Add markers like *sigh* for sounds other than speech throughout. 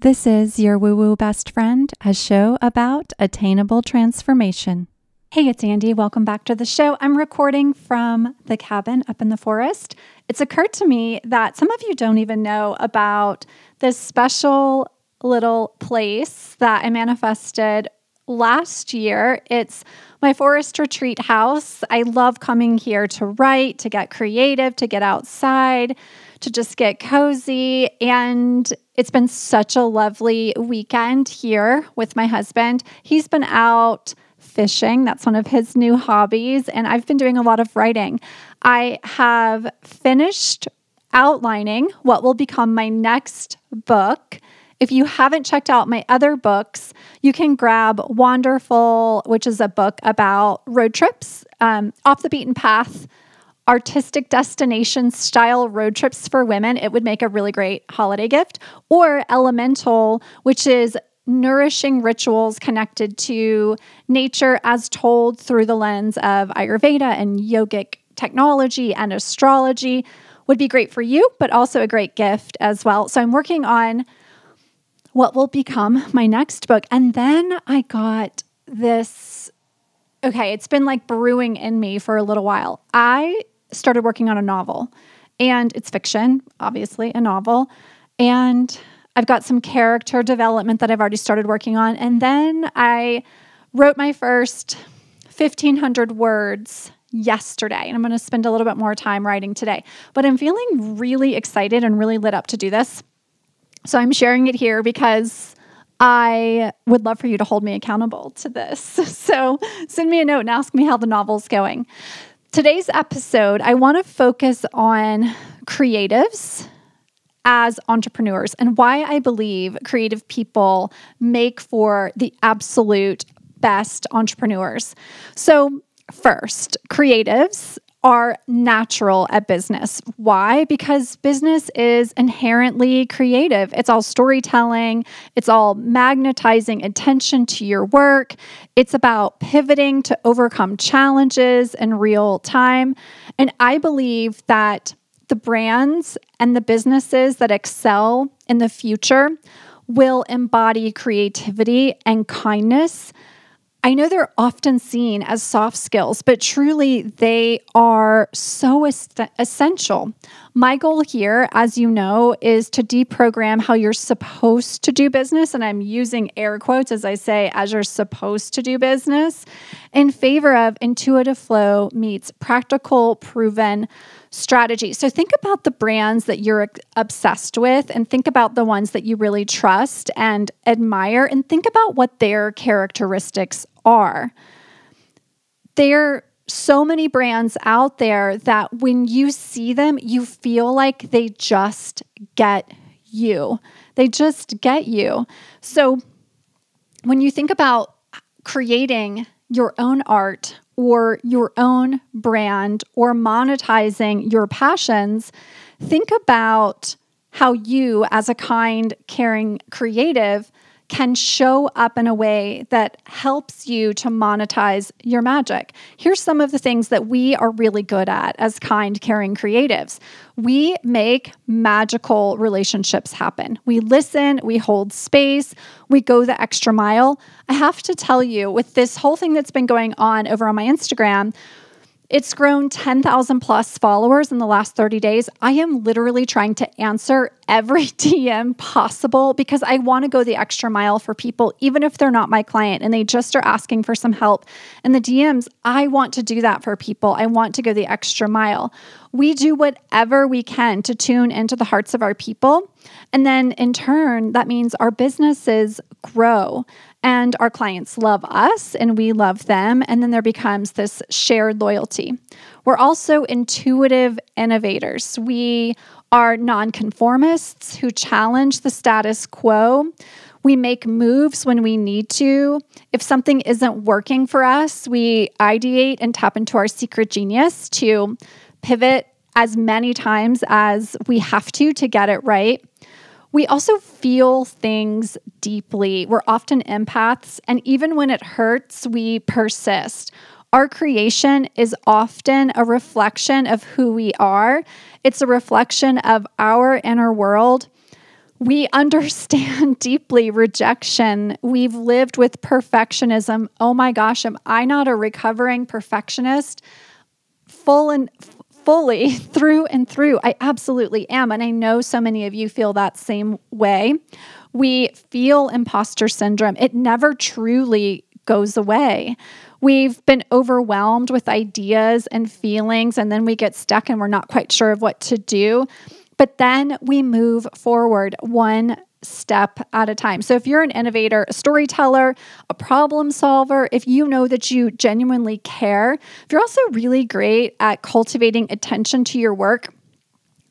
This is your Woo Woo Best Friend, a show about attainable transformation. Hey, it's Andi. Welcome back to the show. I'm recording from the cabin up in the forest. It's occurred to me that some of you don't even know about this special little place that I manifested last year. It's my forest retreat house. I love coming here to write, to get creative, to get outside, to just get cozy. And it's been such a lovely weekend here with my husband. He's been out fishing, that's one of his new hobbies. And I've been doing a lot of writing. I have finished outlining what will become my next book. If you haven't checked out my other books, you can grab Wanderful, which is a book about road trips, um, off the beaten path, artistic destination style road trips for women. It would make a really great holiday gift. Or Elemental, which is nourishing rituals connected to nature as told through the lens of Ayurveda and yogic technology and astrology would be great for you, but also a great gift as well. So I'm working on what will become my next book. And then I got this. Okay, it's been like brewing in me for a little while. I started working on a novel, and it's fiction, obviously, a novel. And I've got some character development that I've already started working on. And then I wrote my first 1,500 words yesterday. And I'm going to spend a little bit more time writing today. But I'm feeling really excited and really lit up to do this. So I'm sharing it here because I would love for you to hold me accountable to this. *laughs* So send me a note and ask me how the novel's going. Today's episode, I want to focus on creatives as entrepreneurs and why I believe creative people make for the absolute best entrepreneurs. So, first, creatives are natural at business. Why? Because business is inherently creative. It's all storytelling, it's all magnetizing attention to your work, it's about pivoting to overcome challenges in real time. And I believe that the brands and the businesses that excel in the future will embody creativity and kindness I know they're often seen as soft skills, but truly they are so est- essential. My goal here, as you know, is to deprogram how you're supposed to do business. And I'm using air quotes as I say, as you're supposed to do business, in favor of intuitive flow meets practical, proven strategy. So think about the brands that you're obsessed with and think about the ones that you really trust and admire and think about what their characteristics are. There are so many brands out there that when you see them, you feel like they just get you. They just get you. So when you think about creating your own art or your own brand or monetizing your passions, think about how you, as a kind, caring creative, can show up in a way that helps you to monetize your magic. Here's some of the things that we are really good at as kind, caring creatives. We make magical relationships happen. We listen, we hold space, we go the extra mile. I have to tell you, with this whole thing that's been going on over on my Instagram, it's grown 10,000 plus followers in the last 30 days. I am literally trying to answer every *laughs* DM possible because I want to go the extra mile for people, even if they're not my client and they just are asking for some help. And the DMs, I want to do that for people. I want to go the extra mile. We do whatever we can to tune into the hearts of our people. And then in turn, that means our businesses grow and our clients love us and we love them. And then there becomes this shared loyalty. We're also intuitive innovators. We are nonconformists who challenge the status quo. We make moves when we need to. If something isn't working for us, we ideate and tap into our secret genius to pivot as many times as we have to to get it right. We also feel things deeply. We're often empaths, and even when it hurts, we persist. Our creation is often a reflection of who we are, it's a reflection of our inner world. we understand *laughs* deeply rejection. We've lived with perfectionism. Oh my gosh, am I not a recovering perfectionist? Full and fully *laughs* through and through. I absolutely am. And I know so many of you feel that same way. We feel imposter syndrome, it never truly goes away. We've been overwhelmed with ideas and feelings, and then we get stuck and we're not quite sure of what to do. But then we move forward one step at a time. So if you're an innovator, a storyteller, a problem solver, if you know that you genuinely care, if you're also really great at cultivating attention to your work,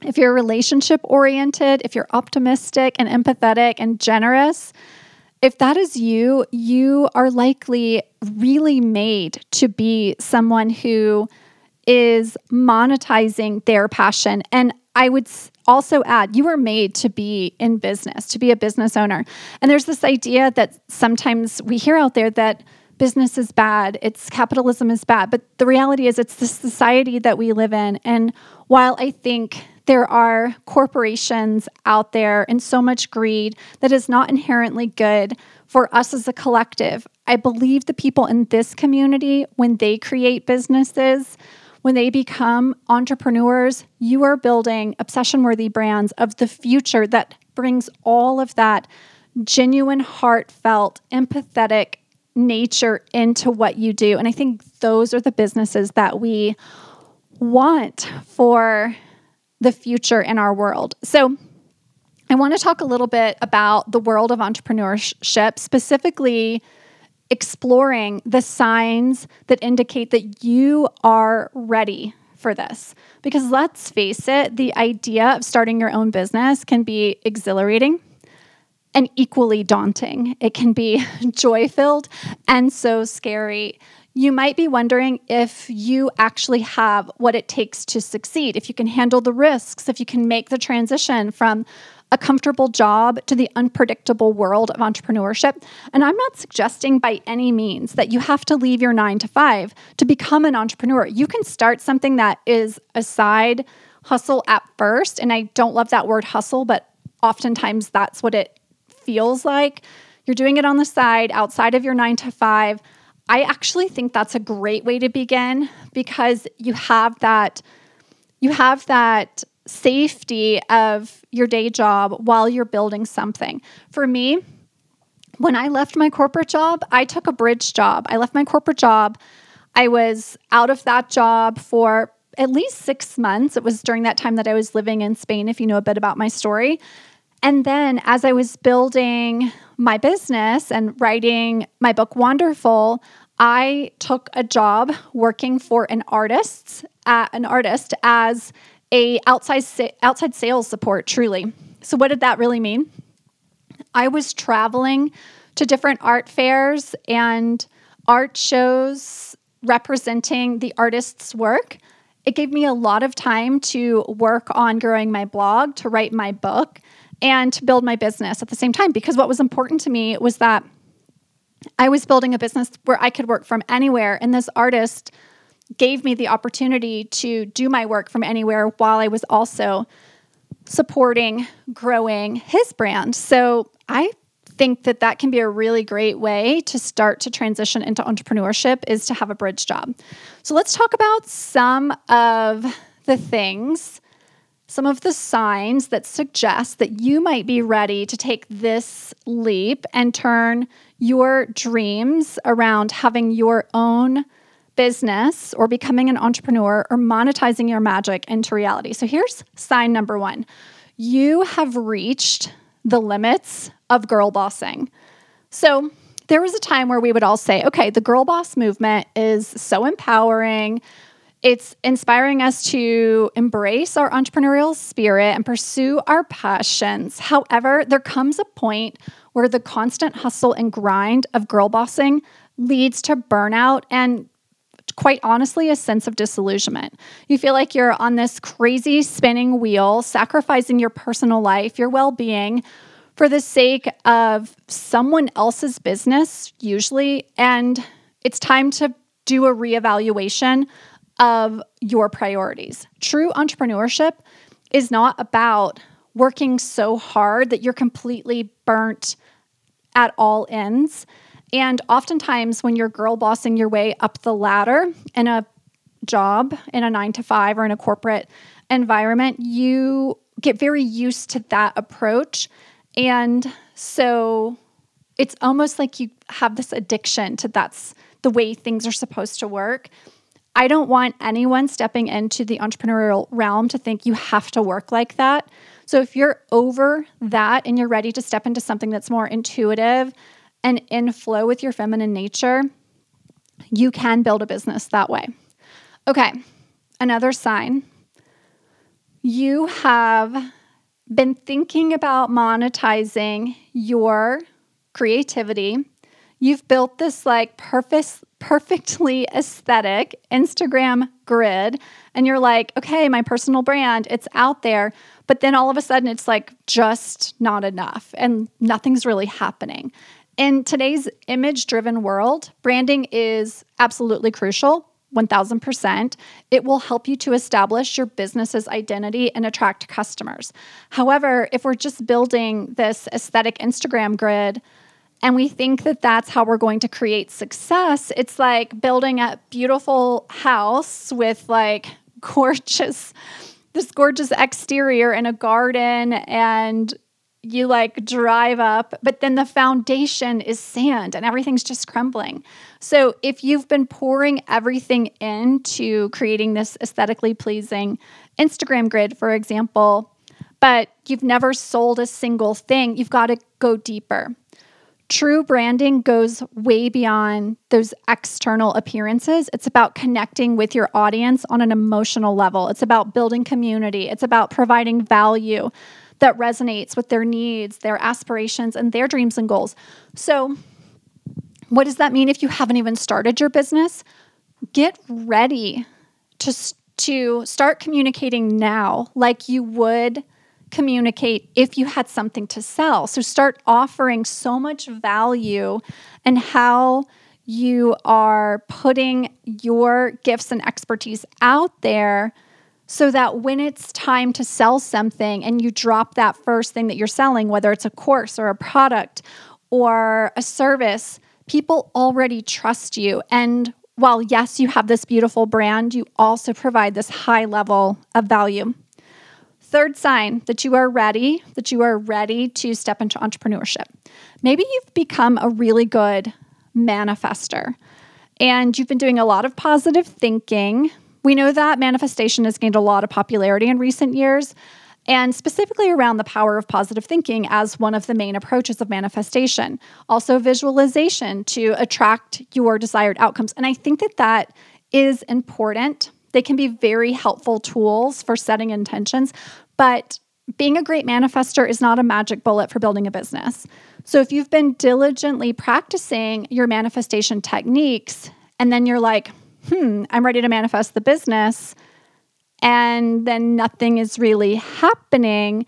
if you're relationship oriented, if you're optimistic and empathetic and generous, if that is you, you are likely really made to be someone who is monetizing their passion. And I would also add, you were made to be in business, to be a business owner. And there's this idea that sometimes we hear out there that business is bad, it's capitalism is bad. But the reality is, it's the society that we live in. And while I think there are corporations out there and so much greed that is not inherently good for us as a collective, I believe the people in this community, when they create businesses, when they become entrepreneurs, you are building obsession worthy brands of the future that brings all of that genuine, heartfelt, empathetic nature into what you do. And I think those are the businesses that we want for the future in our world. So, I want to talk a little bit about the world of entrepreneurship, specifically exploring the signs that indicate that you are ready for this. Because let's face it, the idea of starting your own business can be exhilarating and equally daunting. It can be *laughs* joy filled and so scary. You might be wondering if you actually have what it takes to succeed, if you can handle the risks, if you can make the transition from a comfortable job to the unpredictable world of entrepreneurship. And I'm not suggesting by any means that you have to leave your nine to five to become an entrepreneur. You can start something that is a side hustle at first. And I don't love that word hustle, but oftentimes that's what it feels like. You're doing it on the side outside of your nine to five. I actually think that's a great way to begin because you have that you have that safety of your day job while you're building something. For me, when I left my corporate job, I took a bridge job. I left my corporate job. I was out of that job for at least six months. It was during that time that I was living in Spain, if you know a bit about my story. And then as I was building my business and writing my book, Wanderful, I took a job working for an artist, uh, an artist as a outside outside sales support truly. So what did that really mean? I was traveling to different art fairs and art shows representing the artist's work. It gave me a lot of time to work on growing my blog, to write my book, and to build my business at the same time because what was important to me was that I was building a business where I could work from anywhere and this artist gave me the opportunity to do my work from anywhere while I was also supporting growing his brand. So I think that that can be a really great way to start to transition into entrepreneurship is to have a bridge job. So let's talk about some of the things, some of the signs that suggest that you might be ready to take this leap and turn your dreams around having your own business or becoming an entrepreneur or monetizing your magic into reality. So here's sign number one you have reached the limits of girl bossing. So there was a time where we would all say, okay, the girl boss movement is so empowering. It's inspiring us to embrace our entrepreneurial spirit and pursue our passions. However, there comes a point where the constant hustle and grind of girl bossing leads to burnout and quite honestly a sense of disillusionment. You feel like you're on this crazy spinning wheel, sacrificing your personal life, your well being for the sake of someone else's business, usually. And it's time to do a reevaluation of your priorities. True entrepreneurship is not about working so hard that you're completely burnt at all ends. And oftentimes, when you're girl bossing your way up the ladder in a job, in a nine to five, or in a corporate environment, you get very used to that approach. And so it's almost like you have this addiction to that's the way things are supposed to work. I don't want anyone stepping into the entrepreneurial realm to think you have to work like that. So if you're over that and you're ready to step into something that's more intuitive and in flow with your feminine nature, you can build a business that way. Okay, another sign you have been thinking about monetizing your creativity. You've built this like perfect, perfectly aesthetic Instagram grid, and you're like, okay, my personal brand, it's out there. But then all of a sudden, it's like just not enough, and nothing's really happening. In today's image driven world, branding is absolutely crucial. 1000%. It will help you to establish your business's identity and attract customers. However, if we're just building this aesthetic Instagram grid and we think that that's how we're going to create success, it's like building a beautiful house with like gorgeous this gorgeous exterior and a garden and you like drive up, but then the foundation is sand and everything's just crumbling. So, if you've been pouring everything into creating this aesthetically pleasing Instagram grid, for example, but you've never sold a single thing, you've got to go deeper. True branding goes way beyond those external appearances. It's about connecting with your audience on an emotional level. It's about building community. It's about providing value that resonates with their needs, their aspirations, and their dreams and goals. So, what does that mean if you haven't even started your business? Get ready to, to start communicating now like you would communicate if you had something to sell. So, start offering so much value and how you are putting your gifts and expertise out there so that when it's time to sell something and you drop that first thing that you're selling, whether it's a course or a product or a service, people already trust you. And while, yes, you have this beautiful brand, you also provide this high level of value. Third sign that you are ready, that you are ready to step into entrepreneurship. Maybe you've become a really good manifester and you've been doing a lot of positive thinking, we know that manifestation has gained a lot of popularity in recent years, and specifically around the power of positive thinking as one of the main approaches of manifestation. Also, visualization to attract your desired outcomes. And I think that that is important. They can be very helpful tools for setting intentions, but being a great manifester is not a magic bullet for building a business. So, if you've been diligently practicing your manifestation techniques and then you're like, hmm, I'm ready to manifest the business, and then nothing is really happening,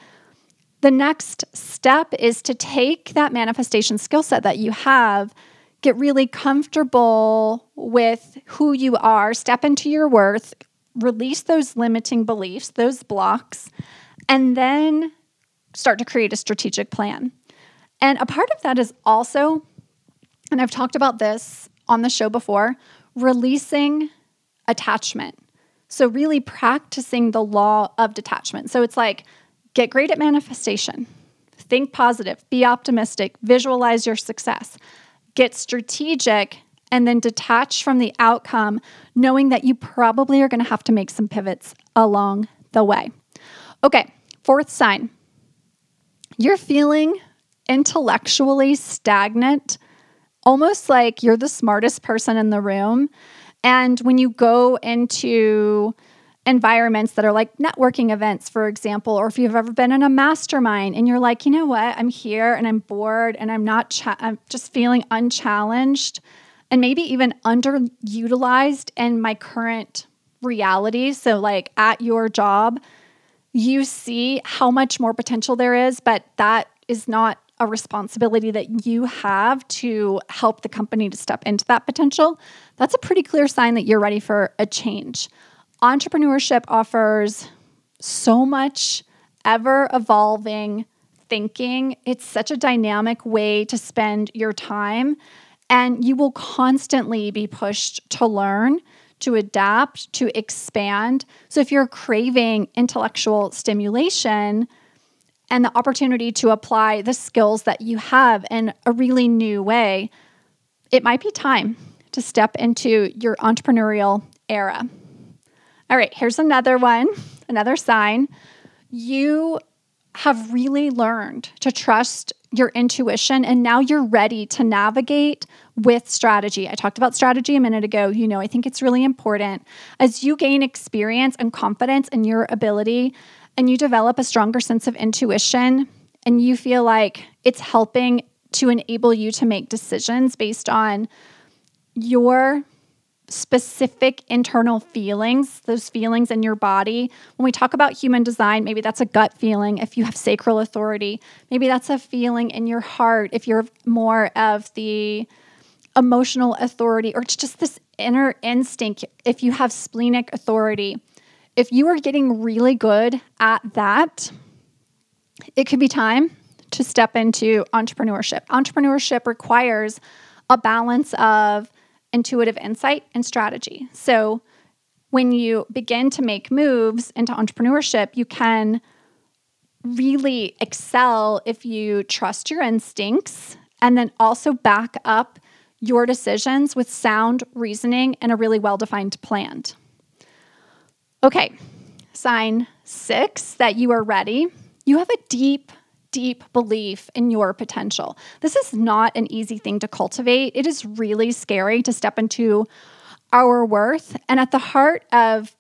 the next step is to take that manifestation skill set that you have, get really comfortable with who you are, step into your worth, release those limiting beliefs, those blocks, and then start to create a strategic plan. And a part of that is also, and I've talked about this on the show before, releasing attachment. So, really practicing the law of detachment. So, it's like get great at manifestation, think positive, be optimistic, visualize your success, get strategic, and then detach from the outcome, knowing that you probably are going to have to make some pivots along the way. Okay, fourth sign you're feeling intellectually stagnant almost like you're the smartest person in the room. And when you go into environments that are like networking events, for example, or if you've ever been in a mastermind and you're like, you know what, I'm here and I'm bored and I'm not, cha- I'm just feeling unchallenged and maybe even underutilized in my current reality. So, like at your job, you see how much more potential there is, but that is not a responsibility that you have to help the company to step into that potential, that's a pretty clear sign that you're ready for a change. Entrepreneurship offers so much ever evolving thinking. It's such a dynamic way to spend your time, and you will constantly be pushed to learn, to adapt, to expand. So, if you're craving intellectual stimulation and the opportunity to apply the skills that you have in a really new way, it might be time to step into your entrepreneurial era. All right, here's another one, another sign. You have really learned to trust your intuition and now you're ready to navigate with strategy. I talked about strategy a minute ago. You know, I think it's really important as you gain experience and confidence in your ability and you develop a stronger sense of intuition and you feel like it's helping to enable you to make decisions based on your specific internal feelings, those feelings in your body. When we talk about human design, maybe that's a gut feeling if you have sacral authority. Maybe that's a feeling in your heart if you're more of the emotional authority, or it's just this inner instinct if you have splenic authority. If you are getting really good at that, it could be time to step into entrepreneurship. Entrepreneurship requires a balance of intuitive insight and strategy. So, when you begin to make moves into entrepreneurship, you can really excel if you trust your instincts and then also back up your decisions with sound reasoning and a really well defined plan. Okay, sign six that you are ready. You have a deep deep belief in your potential. This is not an easy thing to cultivate. It is really scary to step into our worth. And at the heart of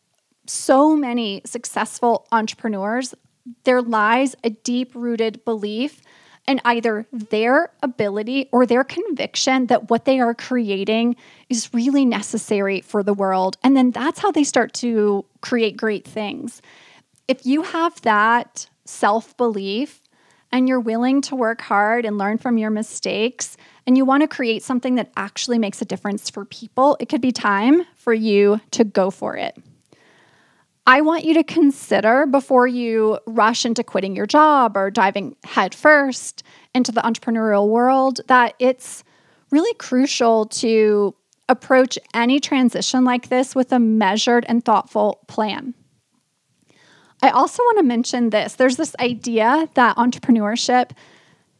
so many successful entrepreneurs, there lies a deep rooted belief in either their ability or their conviction that what they are creating is really necessary for the world. And then that's how they start to create great things. If you have that self belief, and you're willing to work hard and learn from your mistakes, and you want to create something that actually makes a difference for people, it could be time for you to go for it. I want you to consider before you rush into quitting your job or diving headfirst into the entrepreneurial world that it's really crucial to approach any transition like this with a measured and thoughtful plan. I also want to mention this there's this idea that entrepreneurship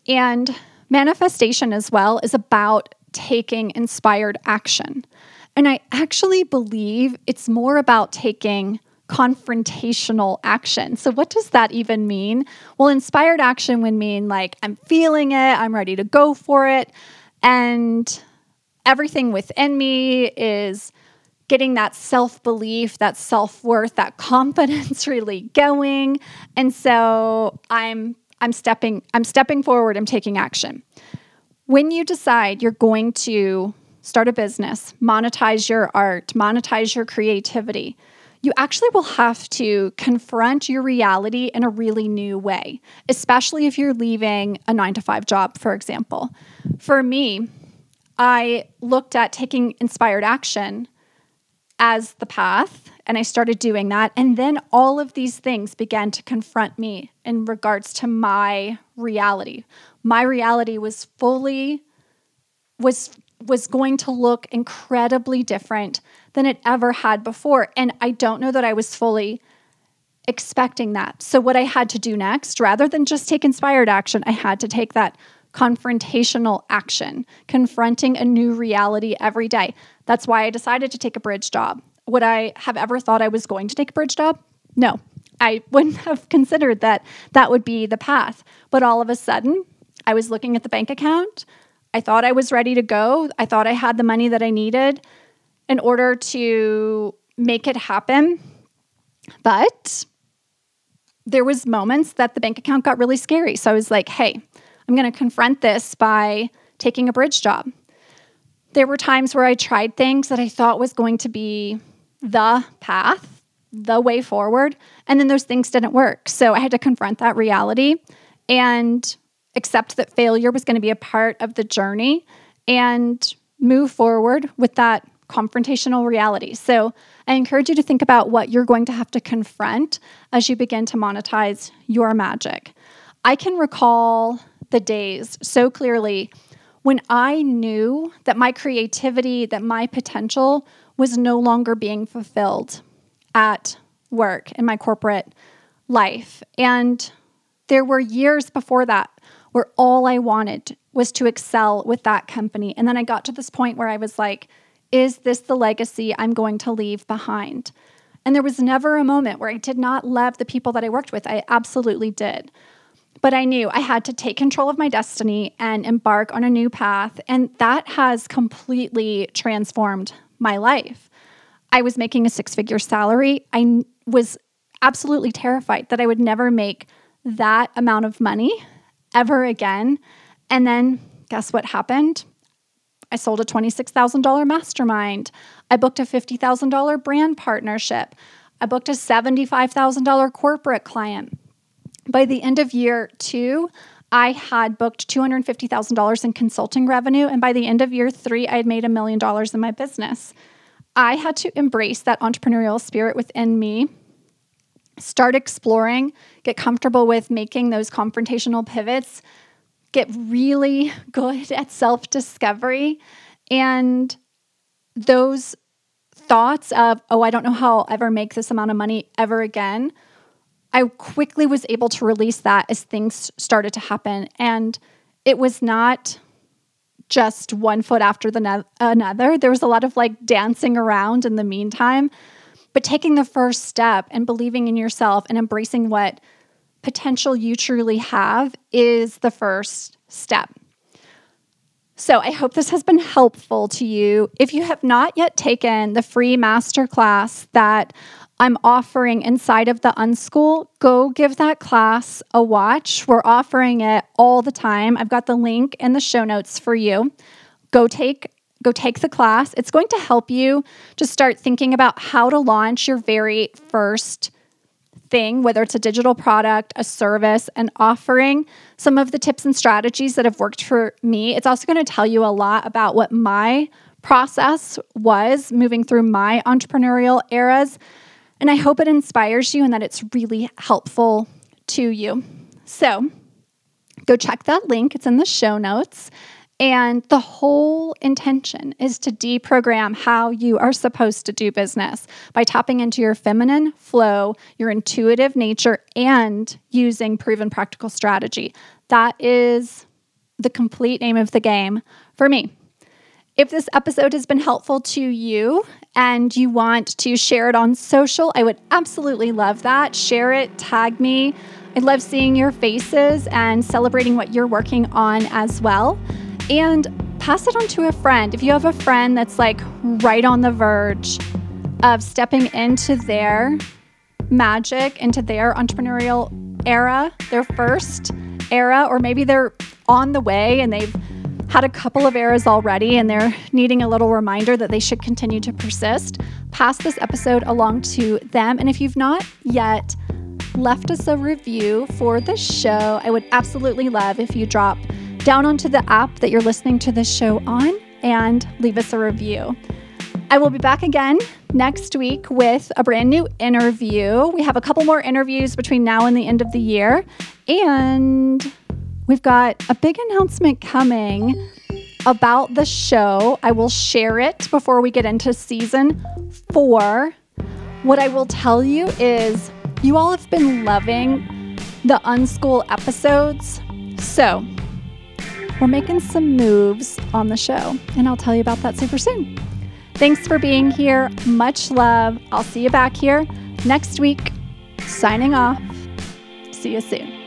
and manifestation as well is about taking inspired action. And I actually believe it's more about taking confrontational action. So, what does that even mean? Well, inspired action would mean like, I'm feeling it, I'm ready to go for it, and everything within me is getting that self belief, that self worth, that *laughs* confidence really going. And so I'm I'm stepping I'm stepping forward, I'm taking action. When you decide you're going to start a business, monetize your art, monetize your creativity, you actually will have to confront your reality in a really new way, especially if you're leaving a 9 to 5 job, for example. For me, I looked at taking inspired action as the path and I started doing that. And then all of these things began to confront me in regards to my reality. My reality was fully was was going to look incredibly different than it ever had before. And I don't know that I was fully expecting that. So what I had to do next, rather than just take inspired action, I had to take that confrontational action, confronting a new reality every day. That's why I decided to take a bridge job. Would I have ever thought I was going to take a bridge job? No, I *laughs* wouldn't have considered that that would be the path. But all of a sudden, I was looking at the bank account. I thought I was ready to go. I thought I had the money that I needed in order to make it happen. But there was moments that the bank account got really scary. So I was like, "Hey, I'm going to confront this by taking a bridge job. There were times where I tried things that I thought was going to be the path, the way forward, and then those things didn't work. So I had to confront that reality and accept that failure was going to be a part of the journey and move forward with that confrontational reality. So I encourage you to think about what you're going to have to confront as you begin to monetize your magic. I can recall the days so clearly when I knew that my creativity, that my potential was no longer being fulfilled at work in my corporate life. And there were years before that where all I wanted was to excel with that company. And then I got to this point where I was like, is this the legacy I'm going to leave behind? And there was never a moment where I did not love the people that I worked with. I absolutely did. But I knew I had to take control of my destiny and embark on a new path. And that has completely transformed my life. I was making a six figure salary. I was absolutely terrified that I would never make that amount of money ever again. And then guess what happened? I sold a $26,000 mastermind. I booked a $50,000 brand partnership. I booked a $75,000 corporate client. By the end of year two, I had booked $250,000 in consulting revenue. And by the end of year three, I had made a million dollars in my business. I had to embrace that entrepreneurial spirit within me, start exploring, get comfortable with making those confrontational pivots, get really *laughs* good at self discovery. And those thoughts of, oh, I don't know how I'll ever make this amount of money ever again, I quickly was able to release that as things started to happen. And it was not just one foot after the ne- another. There was a lot of like dancing around in the meantime, but taking the first step and believing in yourself and embracing what potential you truly have is the first step. So, I hope this has been helpful to you. If you have not yet taken the free masterclass that I'm offering inside of the Unschool, go give that class a watch. We're offering it all the time. I've got the link in the show notes for you. Go take go take the class. It's going to help you to start thinking about how to launch your very first thing, whether it's a digital product, a service, and offering some of the tips and strategies that have worked for me. It's also going to tell you a lot about what my process was moving through my entrepreneurial eras and I hope it inspires you and that it's really helpful to you. So go check that link, it's in the show notes. And the whole intention is to deprogram how you are supposed to do business by tapping into your feminine flow, your intuitive nature, and using proven practical strategy. That is the complete name of the game for me. If this episode has been helpful to you and you want to share it on social, I would absolutely love that. Share it, tag me. I love seeing your faces and celebrating what you're working on as well. And pass it on to a friend. If you have a friend that's like right on the verge of stepping into their magic, into their entrepreneurial era, their first era, or maybe they're on the way and they've had a couple of errors already and they're needing a little reminder that they should continue to persist, pass this episode along to them. And if you've not yet left us a review for the show, I would absolutely love if you drop down onto the app that you're listening to this show on and leave us a review. I will be back again next week with a brand new interview. We have a couple more interviews between now and the end of the year. And We've got a big announcement coming about the show. I will share it before we get into season four. What I will tell you is you all have been loving the unschool episodes. So we're making some moves on the show, and I'll tell you about that super soon. Thanks for being here. Much love. I'll see you back here next week. Signing off. See you soon.